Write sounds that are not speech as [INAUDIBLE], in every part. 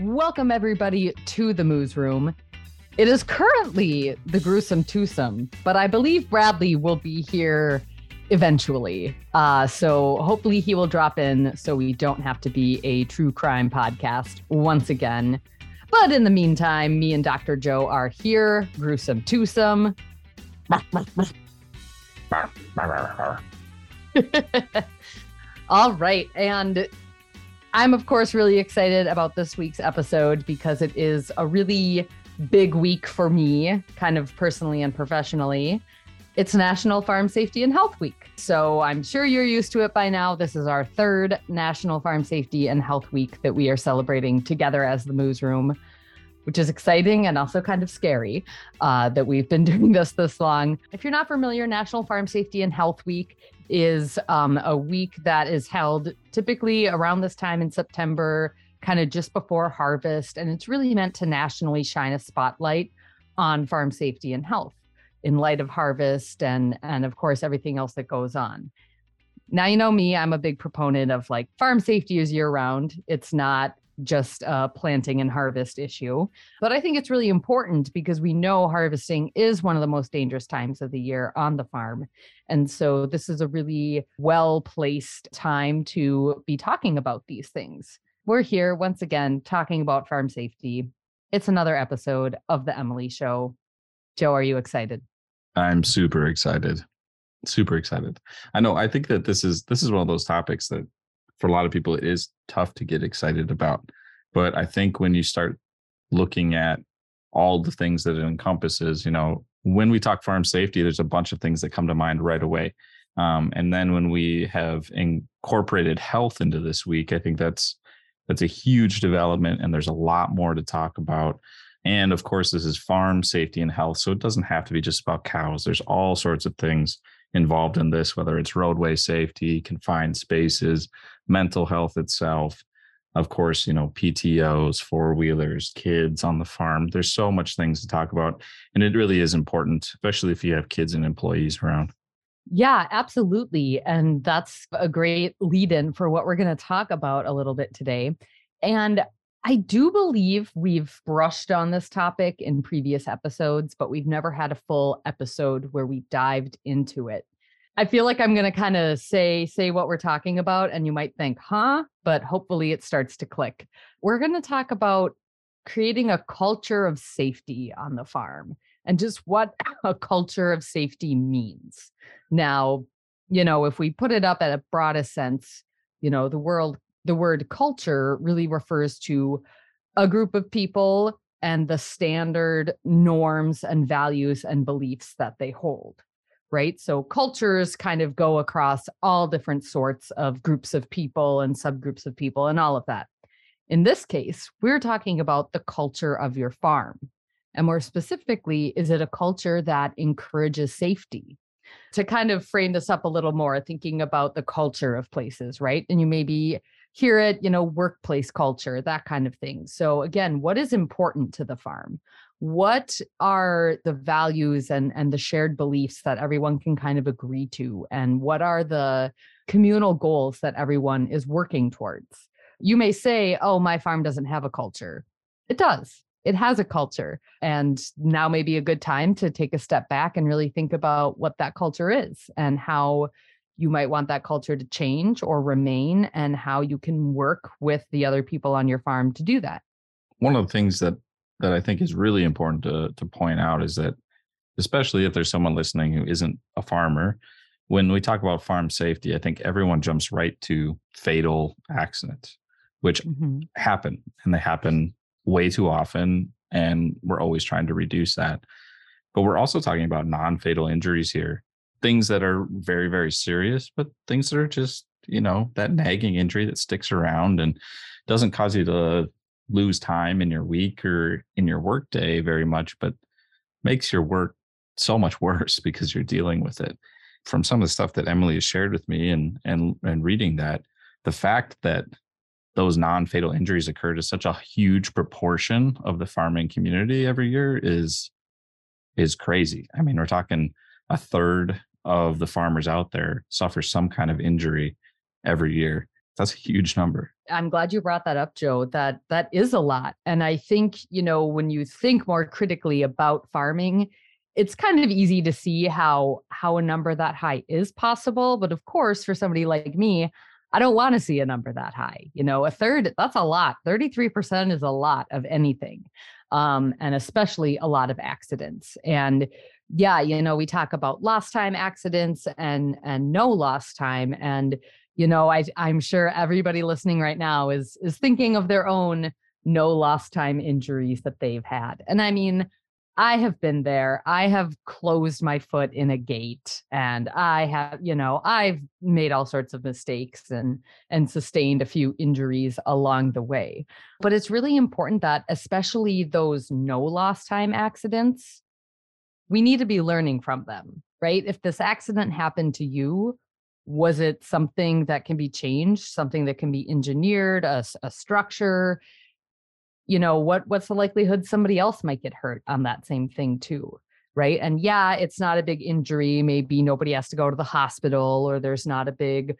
Welcome, everybody, to the Moos Room. It is currently the gruesome twosome, but I believe Bradley will be here eventually. Uh, so hopefully he will drop in so we don't have to be a true crime podcast once again. But in the meantime, me and Dr. Joe are here, gruesome twosome. [LAUGHS] All right. And I'm, of course, really excited about this week's episode because it is a really big week for me, kind of personally and professionally. It's National Farm Safety and Health Week. So I'm sure you're used to it by now. This is our third National Farm Safety and Health Week that we are celebrating together as the Moos Room, which is exciting and also kind of scary uh, that we've been [LAUGHS] doing this this long. If you're not familiar, National Farm Safety and Health Week is um, a week that is held typically around this time in September, kind of just before harvest. And it's really meant to nationally shine a spotlight on farm safety and health in light of harvest and and of course everything else that goes on. Now you know me, I'm a big proponent of like farm safety is year round. It's not just a planting and harvest issue. But I think it's really important because we know harvesting is one of the most dangerous times of the year on the farm. And so this is a really well placed time to be talking about these things. We're here once again talking about farm safety. It's another episode of The Emily Show. Joe, are you excited? I'm super excited. Super excited. I know I think that this is this is one of those topics that for a lot of people it is tough to get excited about but i think when you start looking at all the things that it encompasses you know when we talk farm safety there's a bunch of things that come to mind right away um, and then when we have incorporated health into this week i think that's that's a huge development and there's a lot more to talk about and of course this is farm safety and health so it doesn't have to be just about cows. There's all sorts of things involved in this whether it's roadway safety confined spaces mental health itself of course you know ptos four wheelers kids on the farm. There's so much things to talk about and it really is important especially if you have kids and employees around. Yeah absolutely and that's a great lead in for what we're going to talk about a little bit today. And I do believe we've brushed on this topic in previous episodes, but we've never had a full episode where we dived into it. I feel like I'm going to kind of say say what we're talking about and you might think, "Huh?" but hopefully it starts to click. We're going to talk about creating a culture of safety on the farm and just what [LAUGHS] a culture of safety means. Now, you know, if we put it up at a broadest sense, you know, the world the word culture really refers to a group of people and the standard norms and values and beliefs that they hold right? So cultures kind of go across all different sorts of groups of people and subgroups of people and all of that. In this case, we're talking about the culture of your farm. And more specifically, is it a culture that encourages safety? To kind of frame this up a little more, thinking about the culture of places, right? And you maybe hear it, you know, workplace culture, that kind of thing. So, again, what is important to the farm? what are the values and and the shared beliefs that everyone can kind of agree to? And what are the communal goals that everyone is working towards? You may say oh my farm doesn't have a culture. It does. It has a culture. And now may be a good time to take a step back and really think about what that culture is and how you might want that culture to change or remain and how you can work with the other people on your farm to do that one of the things that that I think is really important to to point out is that especially if there's someone listening who isn't a farmer, when we talk about farm safety, I think everyone jumps right to fatal accidents, which mm-hmm. happen and they happen way too often. And we're always trying to reduce that. But we're also talking about non fatal injuries here, things that are very, very serious, but things that are just, you know, that nagging injury that sticks around and doesn't cause you to lose time in your week or in your work day very much, but makes your work so much [LAUGHS] worse because you're dealing with it. From some of the stuff that Emily has shared with me and and and reading that, the fact that those non-fatal injuries occur to such a huge proportion of the farming community every year is is crazy. I mean, we're talking a third of the farmers out there suffer some kind of injury every year. That's a huge number. I'm glad you brought that up, Joe. That that is a lot. And I think, you know, when you think more critically about farming, it's kind of easy to see how how a number that high is possible, but of course, for somebody like me, I don't want to see a number that high. You know, a third, that's a lot. 33% is a lot of anything. Um, and especially a lot of accidents. And yeah, you know, we talk about lost time accidents and and no lost time. And, you know, I I'm sure everybody listening right now is is thinking of their own no lost time injuries that they've had. And I mean, I have been there. I have closed my foot in a gate and I have, you know, I've made all sorts of mistakes and and sustained a few injuries along the way. But it's really important that especially those no lost time accidents, we need to be learning from them, right? If this accident happened to you, was it something that can be changed, something that can be engineered, a, a structure? you know what what's the likelihood somebody else might get hurt on that same thing too right and yeah it's not a big injury maybe nobody has to go to the hospital or there's not a big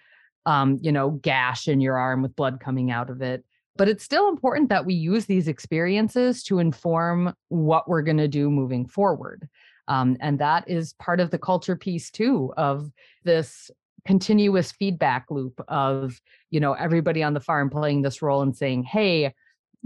um, you know gash in your arm with blood coming out of it but it's still important that we use these experiences to inform what we're going to do moving forward um, and that is part of the culture piece too of this continuous feedback loop of you know everybody on the farm playing this role and saying hey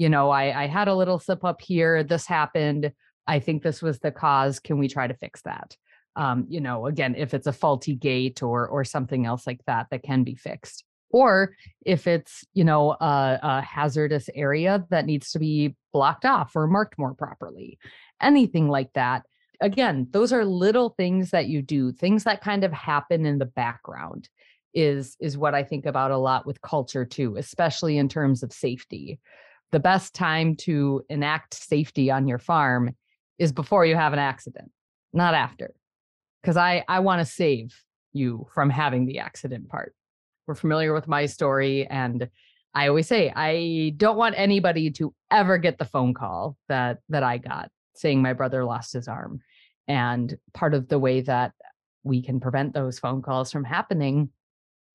you know, I, I had a little slip up here. This happened. I think this was the cause. Can we try to fix that? Um, you know, again, if it's a faulty gate or or something else like that that can be fixed, or if it's you know a, a hazardous area that needs to be blocked off or marked more properly, anything like that. Again, those are little things that you do, things that kind of happen in the background is is what I think about a lot with culture too, especially in terms of safety the best time to enact safety on your farm is before you have an accident, not after. Because I, I want to save you from having the accident part. We're familiar with my story. And I always say, I don't want anybody to ever get the phone call that that I got saying my brother lost his arm. And part of the way that we can prevent those phone calls from happening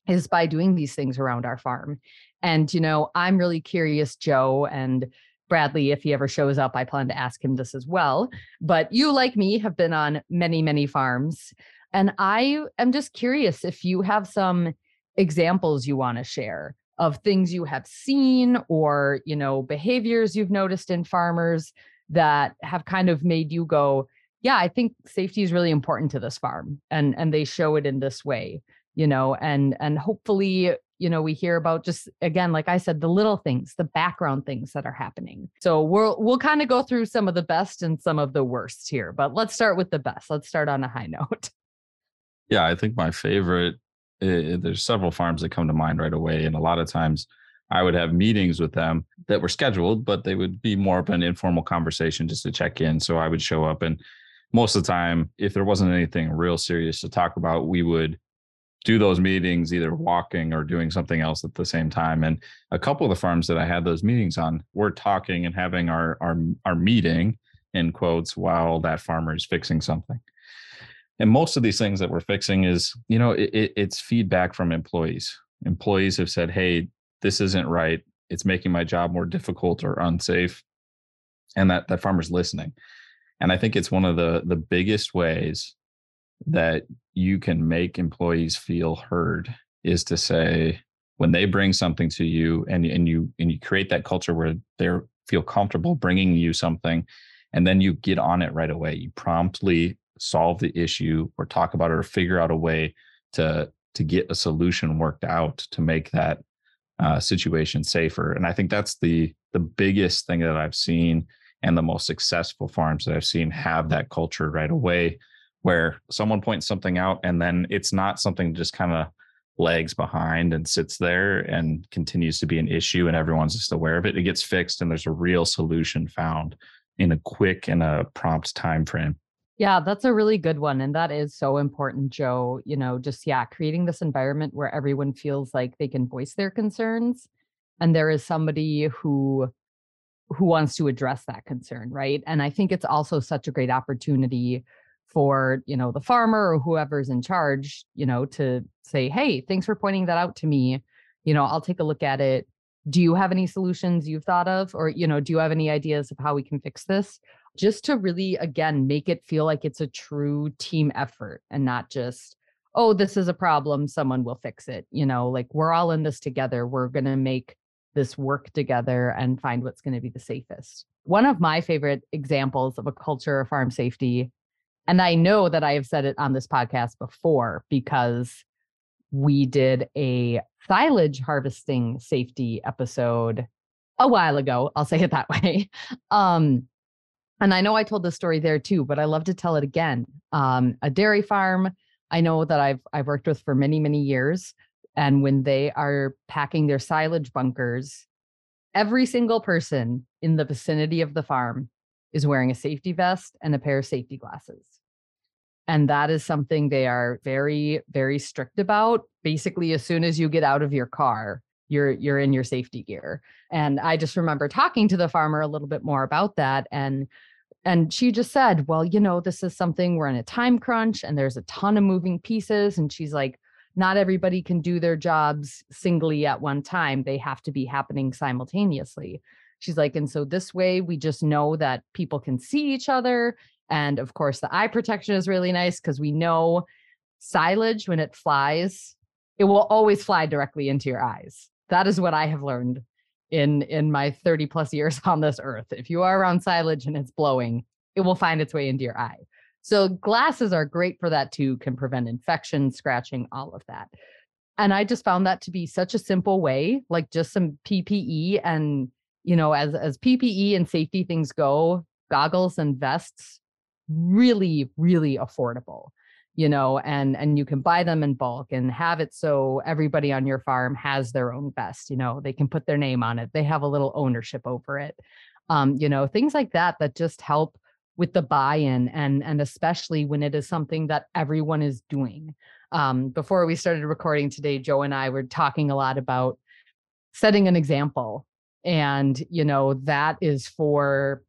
is by doing these things around our farm. And, you know, I'm really curious, Joe and Bradley, if he ever shows up, I plan to ask him this as well. But you, like me, have been on many, many farms. And I am just curious if you have some examples you want to share of things you have seen or, you know, behaviors you've noticed in farmers that have kind of made you go, yeah, I think safety is really important to this farm. And and they show it in this way you know and and hopefully you know we hear about just again like i said the little things the background things that are happening so we'll we'll kind of go through some of the best and some of the worst here but let's start with the best let's start on a high [LAUGHS] note yeah i think my favorite uh, there's several farms that come to mind right away and a lot of times i would have meetings with them that were scheduled but they would be more of an informal conversation just to check in so i would show up and most of the time if there wasn't anything real serious to talk about we would do those meetings either walking or doing something else at the same time. And a couple of the farms that i had those meetings on we're talking and having our our, our meeting in quotes while that farmer is fixing something. And most of these things that we're fixing is you know it, it's feedback from employees. Employees have said hey this isn't right. It's making my job more difficult or unsafe. And that that farmer's listening and i think it's one of the the biggest ways that you can make employees feel heard is to say when they bring something to you and and you and you create that culture where they feel comfortable bringing you something and then you get on it right away. You promptly solve the issue or talk about it or figure out a way to to get a solution worked out to make that uh, situation safer. And i think that's the the biggest thing that i've seen and the most successful farms that i've seen have that culture right away where someone points something out and then it's not something just kind of lags behind and sits there and continues to be an issue and everyone's just aware of it. It gets fixed and there's a real solution found in a quick and a prompt time frame yeah that's a really good one and that is so important joe you know just yeah creating this environment where everyone feels like they can voice their concerns and there is somebody who who wants to address that concern, right? And I think it's also such a great opportunity for, you know, the farmer or whoever's in charge, you know, to say, "Hey, thanks for pointing that out to me. You know, I'll take a look at it. Do you have any solutions you've thought of or, you know, do you have any ideas of how we can fix this?" Just to really again make it feel like it's a true team effort and not just oh, this is a problem, someone will fix it. You know, like we're all in this together. We're going to make this work together and find what's going to be the safest. One of my favorite examples of a culture of farm safety, and I know that I have said it on this podcast before because we did a silage harvesting safety episode a while ago. I'll say it that [LAUGHS] way. Um, and I know I told this story there too, but I love to tell it again. Um, a dairy farm I know that I've I've worked with for many many years and when they are packing their silage bunkers, every single person in the vicinity of the farm is wearing a safety vest and a pair of safety glasses. And that is something they are very, very strict about. Basically, as soon as you get out of your car, you're you're in your safety gear. And I just remember talking to the farmer a little bit more about that. And and she just said, Well, you know, this is something we're in a time crunch and there's a ton of moving pieces. And she's like, not everybody can do their jobs singly at one time. They have to be happening simultaneously. She's like, and so this way we just know that people can see each other. And of course, the eye protection is really nice because we know silage, when it flies, it will always fly directly into your eyes. That is what I have learned in in my 30 plus years [LAUGHS] on this earth. If you are around silage and it's blowing, it will find its way into your eye. So glasses are great for that too, can prevent infection, scratching, all of that. And I just found that to be such a simple way, like just some PPE and you know, as as PPE and safety things go, goggles and vests really really affordable you know and and you can buy them in bulk and have it so everybody on your farm has their own vest you know they can put their name on it they have a little ownership over it um you know things like that that just help with the buy-in and and especially when it is something that everyone is doing. Um, before we started recording today joe and i were talking a lot about setting an example. And you know that is for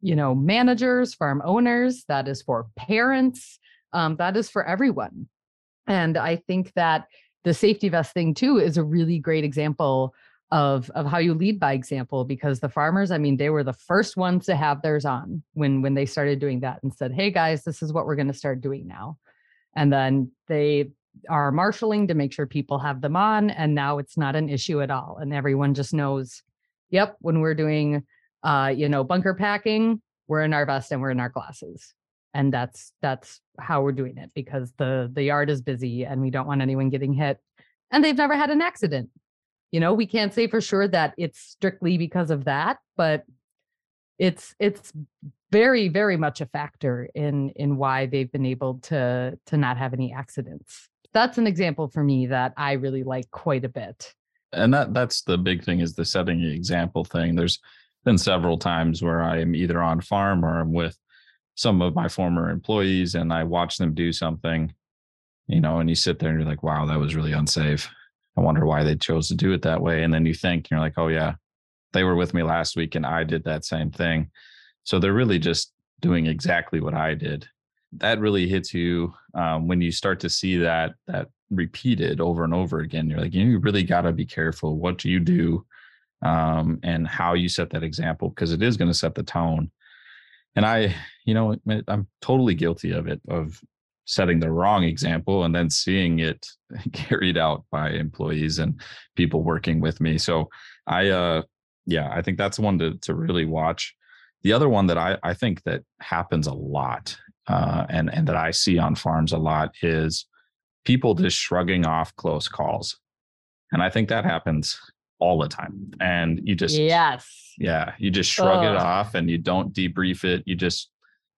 you know managers farm owners that is for parents um, that is for everyone. And i think that the safety vest thing too is a really great example of of how you lead by example because the farmers i mean they were the first ones to have theirs on when when they started doing that and said hey guys this is what we're going to start doing now. And then they are marshaling to make sure people have them on and now it's not an issue at all and everyone just knows yep when we're doing uh you know bunker packing we're in our vest and we're in our glasses. And that's that's how we're doing it because the the yard is busy and we don't want anyone getting hit and they've never had an accident you know we can't say for sure that it's strictly because of that but it's it's very very much a factor in in why they've been able to to not have any accidents. That's an example for me that i really like quite a bit. And that that's the big thing is the setting example thing. There's been several times where i am either on farm or i'm with some of my former employees and i watch them do something you know and you sit there and you're like wow that was really unsafe I wonder why they chose to do it that way. And then you think you're like, oh yeah, they were with me last week and I did that same thing. So they're really just doing exactly what I did. That really hits you um, when you start to see that that repeated over and over again. You're like, you really got to be careful what you do um, and how you set that example because it is going to set the tone. And I, you know, I'm totally guilty of it of setting the wrong example and then seeing it [LAUGHS] carried out by employees and people working with me. So I uh yeah, I think that's one to to really watch. The other one that I I think that happens a lot uh and and that I see on farms a lot is people just shrugging off close calls. And I think that happens all the time. And you just Yes. Yeah, you just shrug Ugh. it off and you don't debrief it. You just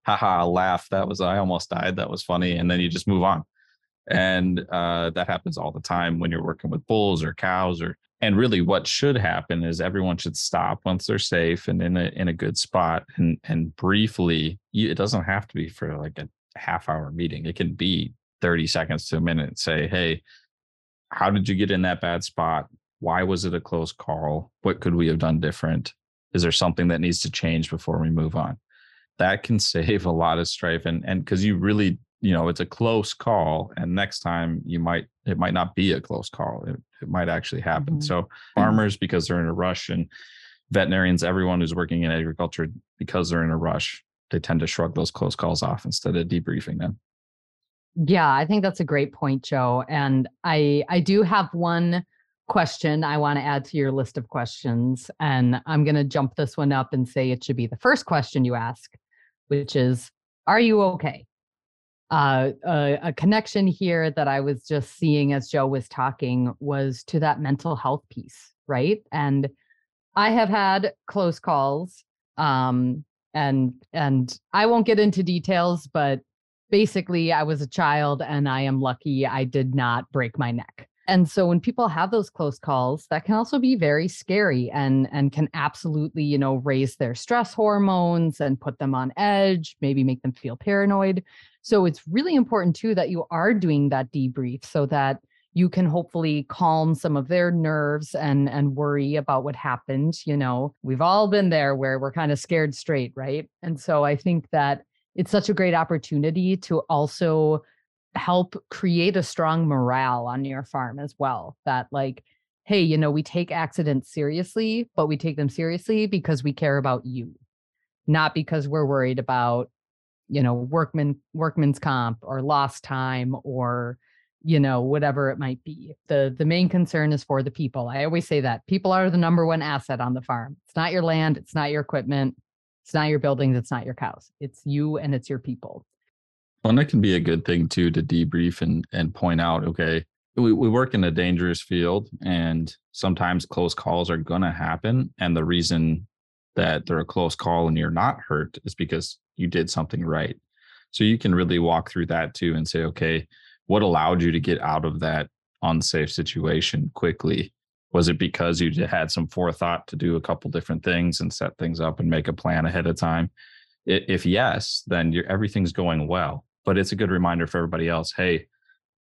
haha, laugh. That was, I almost died. That was funny. And then you just move on. And uh, that happens all the time when you're working with bulls or cows or, and really what should happen is everyone should stop once they're safe and in a, in a good spot and, and briefly, it doesn't have to be for like a half hour meeting. It can be 30 seconds to a minute. Say, Hey, how did you get in that bad spot? Why was it a close call? What could we have done different? Is there something that needs to change before we move on? That can [LAUGHS] save a lot of strife and and because you really you know it's a close call and next time you might it might not be a close call it, it might actually happen mm-hmm. so farmers because they're in a rush and veterinarians everyone who's working in agriculture because they're in a rush they tend to shrug those close calls off instead of debriefing them yeah i think that's a great point joe and i i do have one question I want to add to your list of questions. And I'm going to jump this one up and say it should be the first question you ask, which is Are you okay? uh, a, a, connection here that I was just seeing as Joe was talking was to that mental health piece, right? And I have had close calls, um, and and I won't get into details, but basically, I was a child, and I am lucky I did not break my neck. And so when people have those close calls, that can also be very scary and and can absolutely, you know, raise their stress hormones and put them on edge, maybe make them feel paranoid. So it's really important too that you are doing that debrief so that you can hopefully calm some of their nerves and and worry about what happened, you know. We've all been there where we're kind of scared straight, right? And so I think that it's such a great opportunity to also help create a strong morale on your farm as well. That, like, hey, you know, we take accidents seriously, but we take them seriously because we care about you, not because we're worried about, you know, workman workman's comp or lost time or you know whatever it might be. The the main concern is for the people. I always say that people are the number one asset on the farm. It's not your land it's not your equipment it's not your buildings it's not your cows. It's you and it's your people well, and it can be a good thing too to debrief and and point out, okay, we, we work in a dangerous field and sometimes close calls are gonna happen. And the reason that they're a close call and you're not hurt is because you did something right. So you can really walk through that too and say, okay, what allowed you to get out of that unsafe situation quickly? Was it because you had some forethought to do a couple different things and set things up and make a plan ahead of time? If yes, then everything's going well but it's a good reminder for everybody else hey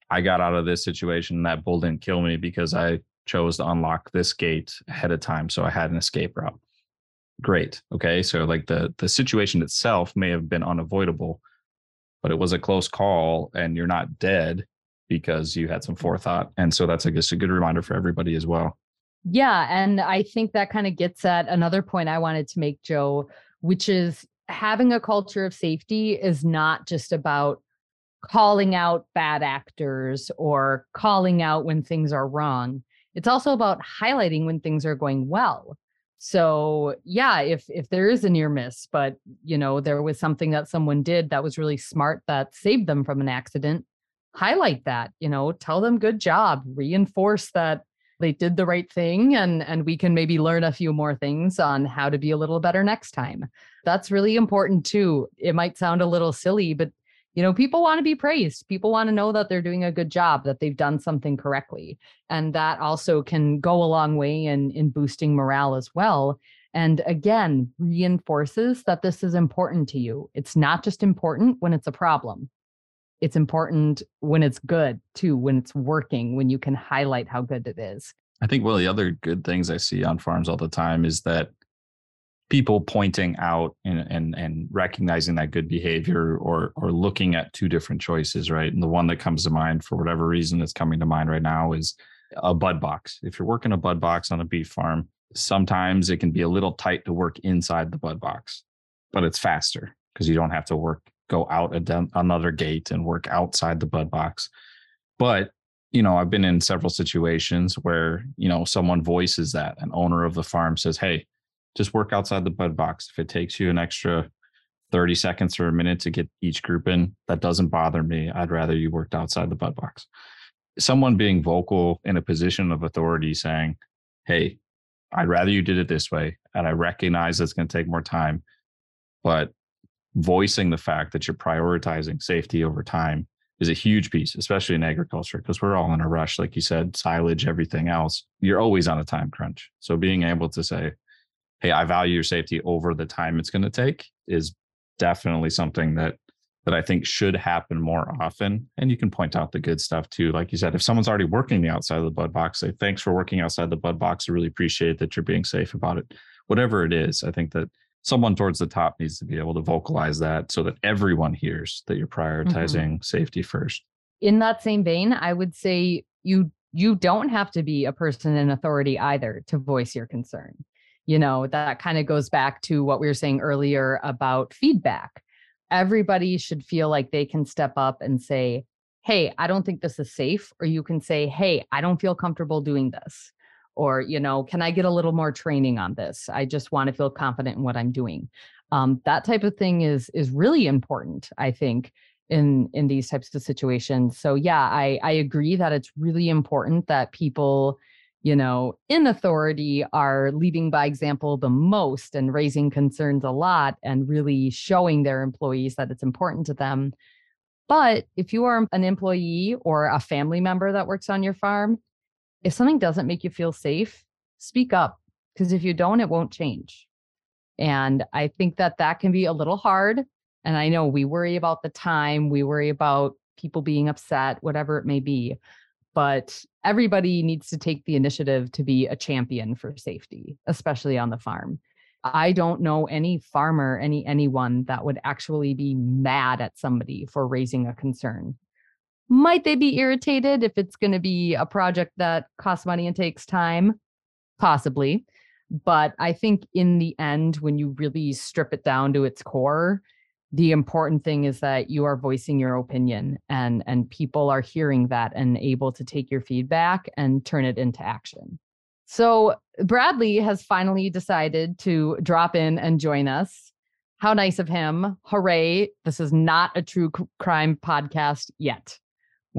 i got out of this situation that bull didn't kill me because i chose to unlock this gate ahead of time so i had an escape route. Great okay so like the the situation itself may have been unavoidable but it was a close call and you're not dead because you had some forethought and so that's i guess a good reminder for everybody as well. Yeah and i think that kind of gets at another point i wanted to make joe which is having a culture of safety is not just about calling out bad actors or calling out when things are wrong. It's also about highlighting when things are going well. So, yeah, if if there is a near miss, but you know, there was something that someone did that was really smart that saved them from an accident, highlight that, you know, tell them good job, reinforce that they did the right thing and and we can maybe learn a few more things on how to be a little better next time. That's really important too. It might sound a little silly but you know people want to be praised. People want to know that they're doing a good job that they've done something correctly. And that also can go a long way in in boosting morale as well. And again reinforces that this is important to you. It's not just important when it's a problem it's important when it's good too, when it's working, when you can highlight how good it is. I think one of the other good things I see on farms all the time is that people pointing out and and, and recognizing that good behavior or or looking at two different choices, right? And the one that comes to mind for whatever reason that's coming to mind right now is a bud box. If you're working a bud box on a beef farm, sometimes it can be a little tight to work inside the bud box, but it's faster because you don't have to work go out another gate and work outside the bud box. But you know, I've been in several situations where you know someone voices that an owner of the farm says, "Hey, just work outside the bud box. If it takes you an extra 30 seconds or a minute to get each group in, that doesn't bother me. I'd rather you worked outside the bud box." Someone being vocal in a position of authority saying, "Hey, I'd rather you did it this way, and I recognize it's going to take more time, but voicing the fact that you're prioritizing safety over time is a huge piece, especially in agriculture, because we're all in a rush, like you said, silage, everything else. You're always on a time crunch. So being able to say, hey, I value your safety over the time it's going to take is definitely something that that I think should happen more often. And you can point out the good stuff too. Like you said, if someone's already working the outside of the bud box, say, thanks for working outside the bud box. I really appreciate that you're being safe about it whatever it is. I think that someone towards the top needs to be able to vocalize that so that everyone hears that you're mm-hmm. prioritizing mm-hmm. safety first. In that same vein, I would say you you don't have to be a person in authority either to voice your concern. You know, that kind of goes back to what we were saying earlier about feedback. Everybody should feel like they can step up and say, Hey, I don't think this is safe. Or you can say, Hey, I don't feel comfortable doing this or you know can i get a little more training on this? I just want to feel confident in what i'm doing. Um, that type of thing is is really important i think in in these types of situations. So yeah i i agree that it's really important that people you know in authority are leading by example the most and raising concerns a lot and really showing their employees that it's important to them. But if you are an employee or a family member that works on your farm if something doesn't make you feel safe, speak up because if you don't, it won't change. And I think that that can be a little hard. And I know we worry about the time, we worry about people being upset, whatever it may be. But everybody needs to take the initiative to be a champion for safety, especially on the farm. I don't know any farmer, any anyone that would actually be mad at somebody for raising a concern. Might they be irritated if it's going to be a project that costs money and takes time? Possibly. But I think in the end, when you really strip it down to its core, the important thing is that you are voicing your opinion and and people are hearing that and able to take your feedback and turn it into action. So Bradley has finally decided to drop in and join us. How nice of him. Hooray. This is not a true crime podcast yet.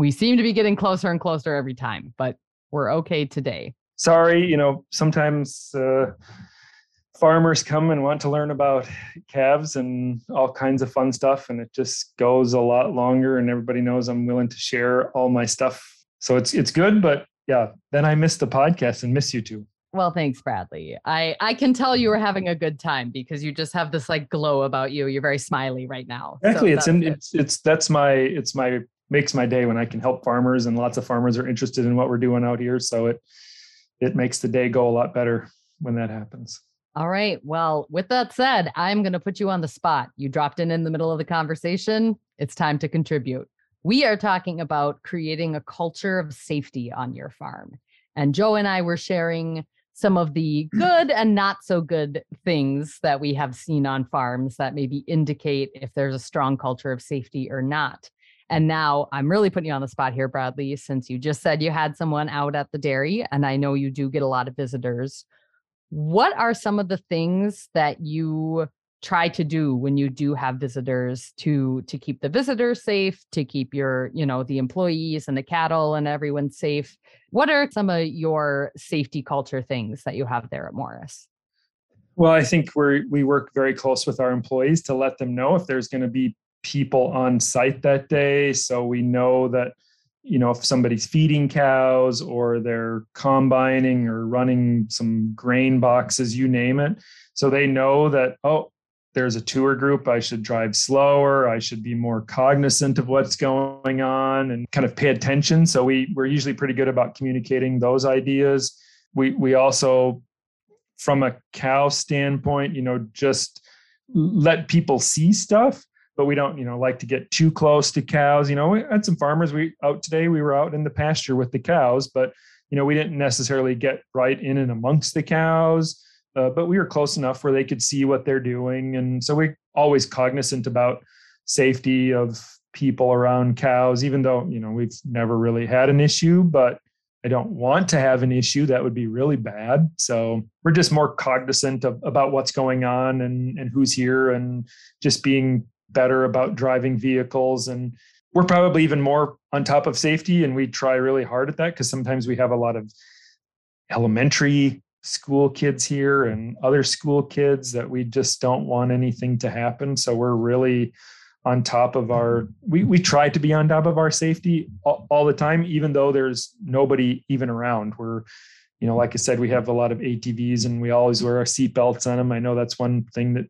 We seem to be getting closer and closer every time, but we're okay today. Sorry, you know, sometimes uh, farmers come and want to learn about calves and all kinds of fun stuff, and it just goes a lot longer. And everybody knows I'm willing to share all my stuff, so it's it's good. But yeah, then I miss the podcast and miss you too. Well, thanks, Bradley. I I can tell you were having a good time because you just have this like glow about you. You're very smiley right now. Exactly. So it's in, it's it's that's my it's my makes my day when I can help farmers and lots of farmers are interested in what we're doing out here. So it it makes the day go a lot better when that happens. All right. Well, with that said, I'm going to put you on the spot. You dropped in in the middle of the conversation. It's time to contribute. We are talking about creating a culture of safety on your farm. And Joe and I were sharing some of the [CLEARS THROAT] good and not so good things that we have seen on farms that maybe indicate if there's a strong culture of safety or not. And now I'm really putting you on the spot here, Bradley, since you just said you had someone out at the dairy, and I know you do get a lot of visitors. What are some of the things that you try to do when you do have visitors to to keep the visitors safe to keep your you know the employees and the cattle and everyone safe what are some of your safety culture things that you have there at morris well i think we we work very close with our employees to let them know if there's going to be people on site that day. So we know that, you know, if somebody's feeding cows or they're combining or running some grain boxes, you name it. So they know that, oh, there's a tour group. I should drive slower. I should be more cognizant of what's going on and kind of pay attention. So we we're usually pretty good about communicating those ideas. We we also, from a cow standpoint, you know, just let people see stuff but we don't, you know, like to get too close to cows. You know, we had some farmers we out today, we were out in the pasture with the cows, but you know, we didn't necessarily get right in and amongst the cows. Uh, but we were close enough where they could see what they're doing. And so we're always cognizant about safety of people around cows, even though, you know, we've never really had an issue, but I don't want to have an issue that would be really bad. So we're just more cognizant of about what's going on and, and who's here and just being better about driving vehicles and we're probably even more on top of safety and we try really hard at that because sometimes we have a lot of elementary school kids here and other school kids that we just don't want anything to happen. So we're really on top of our we, we try to be on top of our safety all, all the time even though there's nobody even around. We're you know like i said we have a lot of atvs and we always wear our seatbelts on them i know that's one thing that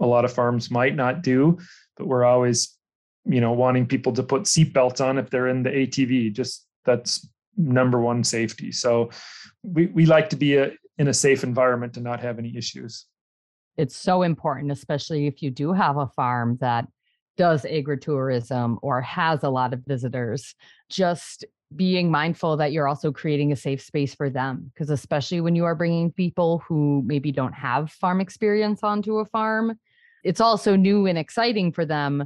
a lot of farms might not do but we're always, you know, wanting people to put seatbelts on if they're in the ATV. Just that's number one safety. So we, we like to be a in a safe environment and not have any issues. It's so important, especially if you do have a farm that does agritourism or has a lot of visitors. Just being mindful that you're also creating a safe space for them because especially when you are bringing people who maybe don't have farm experience onto a farm it's also new and exciting for them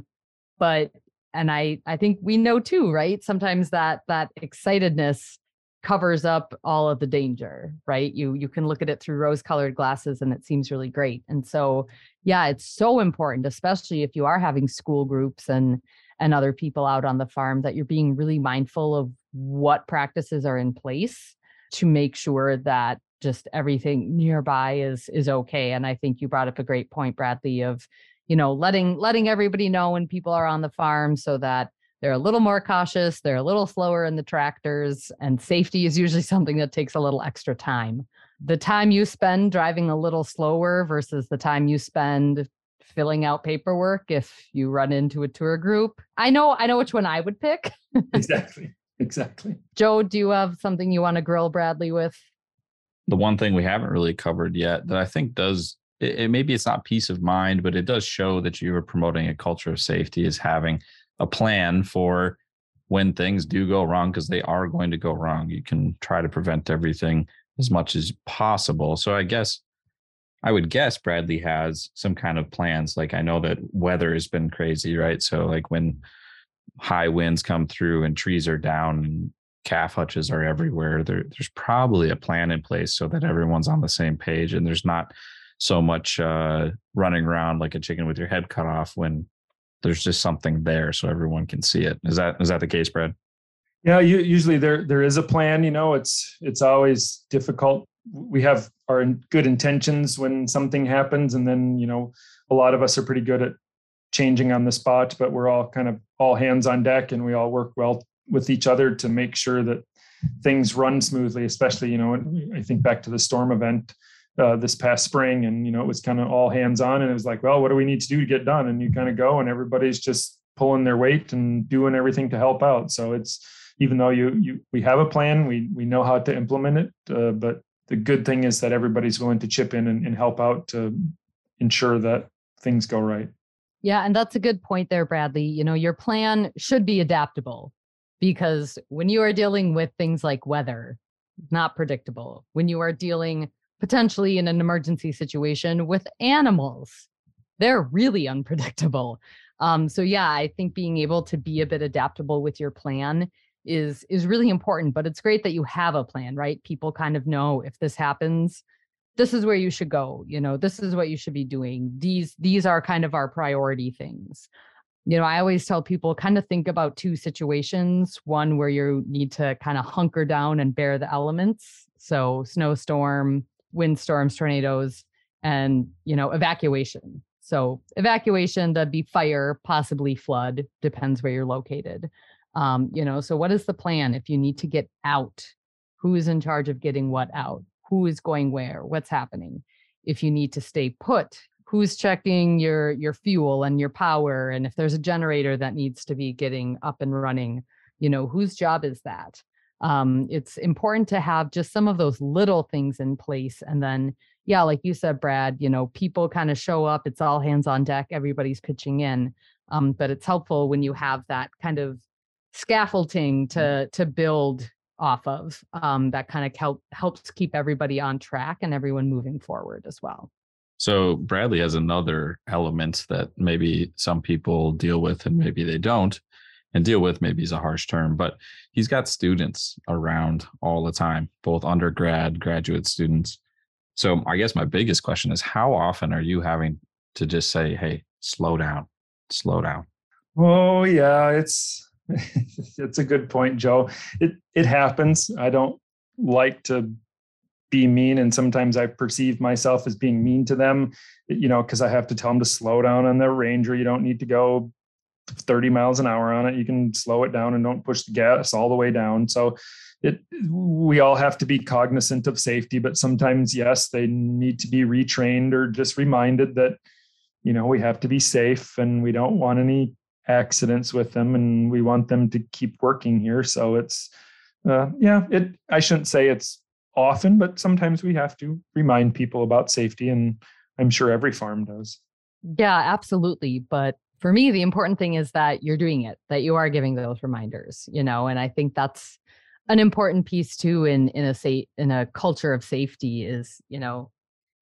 but and i i think we know too right? Sometimes that that excitedness covers up all of the danger right? You you can look at it through rose colored glasses and it seems really great. And so yeah it's so important especially if you are having school groups and and other people out on the farm that you're being really mindful of what practices are in place to make sure that just everything nearby is is okay and i think you brought up a great point bradley of you know letting letting everybody know when people are on the farm so that they're a little more cautious they're a little slower in the tractors and safety is usually [LAUGHS] something that takes a little extra time the time you spend driving a little slower versus the time you spend filling out paperwork if you run into a tour group. I know I know which one I would pick. [LAUGHS] exactly. Exactly. Joe, do you have something you want to grill Bradley with? The one thing we haven't really covered yet that I think does it, it maybe it's not peace of mind, but it does show that you are promoting a culture of safety is having a plan for when things do go wrong because they are going to go wrong. You can try to prevent everything as much as possible. So I guess I would guess Bradley has some kind of plans. Like I know that weather has been crazy, right? So like when high winds come through and trees are down and calf hutches are everywhere, there, there's probably a plan in place so that everyone's on the same page and there's not so much uh, running around like a chicken with your head cut off when there's just something there so everyone can see it. Is that is that the case, Brad? Yeah, you, usually there there is a plan. You know, it's it's always difficult we have our good intentions when something happens and then you know a lot of us are pretty good at changing on the spot but we're all kind of all hands on deck and we all work well with each other to make sure that things run smoothly especially you know i think back to the storm event uh, this past spring and you know it was kind of all hands on and it was like well what do we need to do to get done and you kind of go and everybody's just pulling their weight and doing everything to help out so it's even though you you we have a plan we we know how to implement it uh, but the good thing is that everybody's willing to chip in and, and help out to ensure that things go right. Yeah, and that's a good point there, Bradley. You know, your plan should be adaptable because when you are dealing with things like weather, not predictable. When you are dealing potentially in an emergency situation with animals, they're really unpredictable. Um, so yeah, I think being able to be a bit adaptable with your plan is is really important but it's great that you have a plan right people kind of know if this happens this is where you should go you know this is what you should be doing these these are kind of our priority things you know i always tell people kind of think about two situations one where you need to kind of hunker down and bear the elements so snowstorm windstorms tornadoes and you know evacuation so evacuation that'd be fire possibly flood depends where you're located um, you know, so what is the plan if you need to get out? Who is in charge of getting what out? Who is going where? What's happening? If you need to stay put, who's checking your your fuel and your power? And if there's a generator that needs to be getting up and running, you know, whose job is that? Um, it's important to have just some of those little things in place and then yeah like you said brad you know people kind of show up it's all hands on deck everybody's pitching in um, but it's helpful when you have that kind of scaffolding mm. to to build off of um, that kind of help, helps keep everybody on track and everyone moving forward as well. So Bradley has another element that maybe some people deal with and maybe they don't. And deal with maybe is a harsh term, but he's got students around all the time, both undergrad, graduate students. So I guess my biggest question is how often are you having to just say, hey, slow down, slow down? Oh, yeah, it's [LAUGHS] it's a good point, Joe. It it happens. I don't like to be mean, and sometimes I perceive myself as being mean to them. You know, because I have to tell them to slow down on their Ranger. You don't need to go 30 miles an hour on it. You can slow it down and don't push the gas all the way down. So it we all have to be cognizant of safety, but sometimes yes, they need to be retrained or just reminded that you know we have to be safe and we don't want any accidents with them and we want them to keep working here so it's uh, yeah it i shouldn't say it's often, but sometimes we have to remind people about safety. And I'm sure every farm does. Yeah, absolutely. But for me, the important thing is that you're doing it, that you are giving those reminders, you know, and I think that's an important piece too in in a say in a culture of safety is, you know,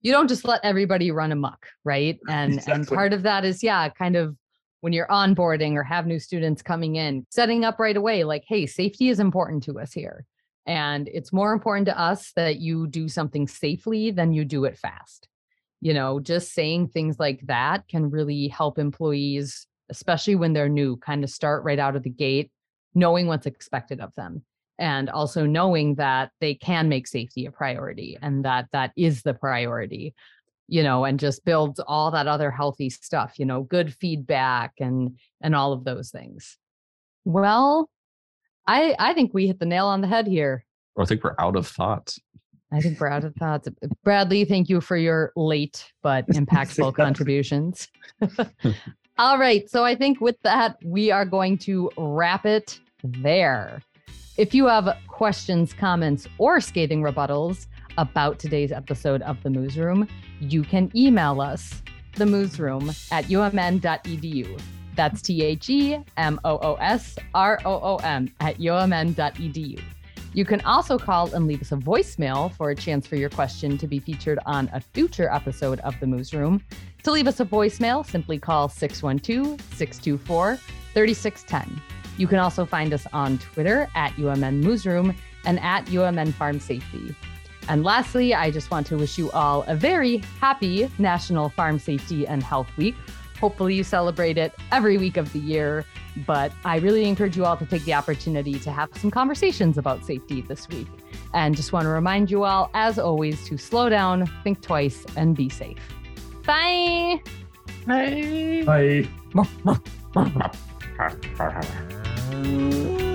you don't just let everybody run amok, right? [LAUGHS] And exactly. and part of that is yeah, kind of when you're onboarding or have new students coming in, setting up right away like, hey, safety is important to us here. And it's more important to us that you do something safely than you do it fast. You know, just saying things like that can really help employees, especially when they're new, kind of start right out of the gate, knowing what's expected of them. And also knowing that they can make safety a priority and that that is the priority you know and just builds all that other healthy stuff you know good feedback and and all of those things well i i think we hit the nail on the head here. I think we're out of thoughts. I think we're out of thoughts. Uh, Bradley thank you for your late but [LAUGHS] impactful contributions. [LAUGHS] [LAUGHS] All right so i think with that we are going to wrap it there. If you have questions comments or scathing rebuttals about today's episode of The Moos Room, you can email us, themoosroom at umn.edu. That's T H E M O O S R O O M at umn.edu. You can also call and leave us a voicemail for a chance for your question to be featured on a future episode of The Moos Room. To leave us a voicemail, simply call 612 624 3610. You can also find us on Twitter at UMN Moosroom and at UMN Farm Safety. And lastly, I just want to wish you all a very happy National Farm Safety and Health Week. Hopefully, you celebrate it every week of the year, but I really encourage you all to take the opportunity to have some conversations about safety this week. And just want to remind you all, as always, to slow down, think twice, and be safe. Bye. Bye. Bye. [LAUGHS]